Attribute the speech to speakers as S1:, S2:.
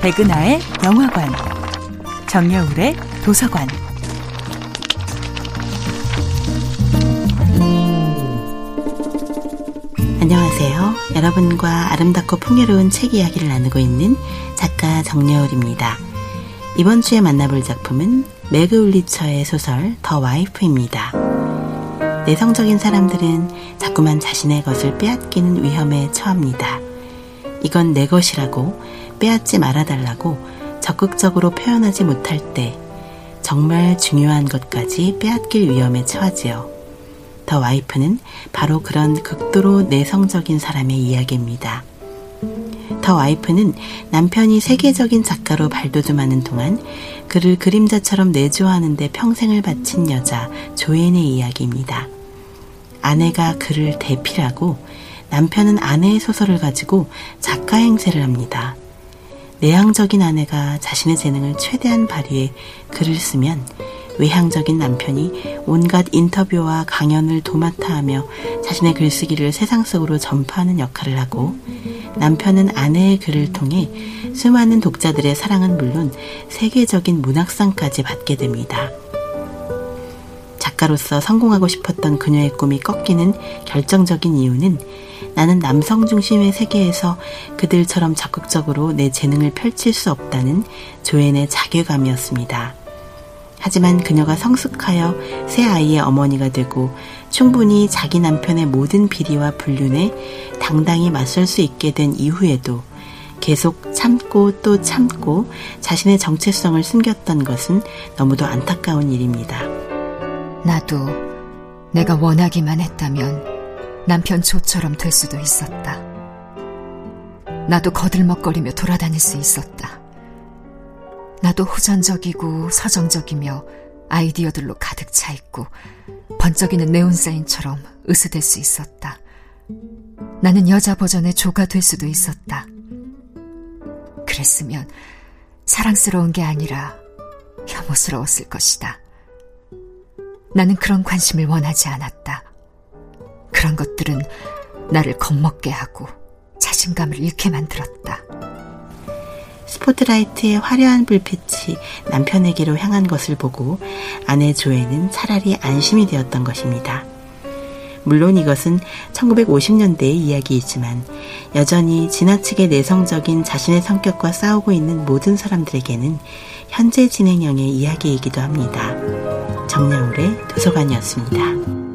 S1: 백은하의 영화관, 정여울의 도서관.
S2: 안녕하세요. 여러분과 아름답고 풍요로운 책 이야기를 나누고 있는 작가 정여울입니다. 이번 주에 만나볼 작품은 매그 울리처의 소설 더 와이프입니다. 내성적인 사람들은 자꾸만 자신의 것을 빼앗기는 위험에 처합니다. 이건 내 것이라고 빼앗지 말아달라고 적극적으로 표현하지 못할 때 정말 중요한 것까지 빼앗길 위험에 처하지요. 더 와이프는 바로 그런 극도로 내성적인 사람의 이야기입니다. 더 와이프는 남편이 세계적인 작가로 발돋움하는 동안 그를 그림자처럼 내조하는데 평생을 바친 여자 조앤의 이야기입니다. 아내가 그를 대필하고 남편은 아내의 소설을 가지고 작가 행세를 합니다. 내향적인 아내가 자신의 재능을 최대한 발휘해 글을 쓰면 외향적인 남편이 온갖 인터뷰와 강연을 도맡아 하며 자신의 글쓰기를 세상 속으로 전파하는 역할을 하고 남편은 아내의 글을 통해 수많은 독자들의 사랑은 물론 세계적인 문학상까지 받게 됩니다. 작가로서 성공하고 싶었던 그녀의 꿈이 꺾이는 결정적인 이유는 나는 남성 중심의 세계에서 그들처럼 적극적으로 내 재능을 펼칠 수 없다는 조앤의 자괴감이었습니다. 하지만 그녀가 성숙하여 새 아이의 어머니가 되고 충분히 자기 남편의 모든 비리와 불륜에 당당히 맞설 수 있게 된 이후에도 계속 참고 또 참고 자신의 정체성을 숨겼던 것은 너무도 안타까운 일입니다.
S3: 나도 내가 원하기만 했다면 남편 조처럼 될 수도 있었다. 나도 거들먹거리며 돌아다닐 수 있었다. 나도 호전적이고 서정적이며 아이디어들로 가득 차 있고 번쩍이는 네온사인처럼 으스댈 수 있었다. 나는 여자 버전의 조가 될 수도 있었다. 그랬으면 사랑스러운 게 아니라 혐오스러웠을 것이다. 나는 그런 관심을 원하지 않았다. 그런 것들은 나를 겁먹게 하고 자신감을 잃게 만들었다.
S2: 스포트라이트의 화려한 불빛이 남편에게로 향한 것을 보고 아내 조에는 차라리 안심이 되었던 것입니다. 물론 이것은 1950년대의 이야기이지만 여전히 지나치게 내성적인 자신의 성격과 싸우고 있는 모든 사람들에게는 현재 진행형의 이야기이기도 합니다. 정야울의 도서관이었습니다.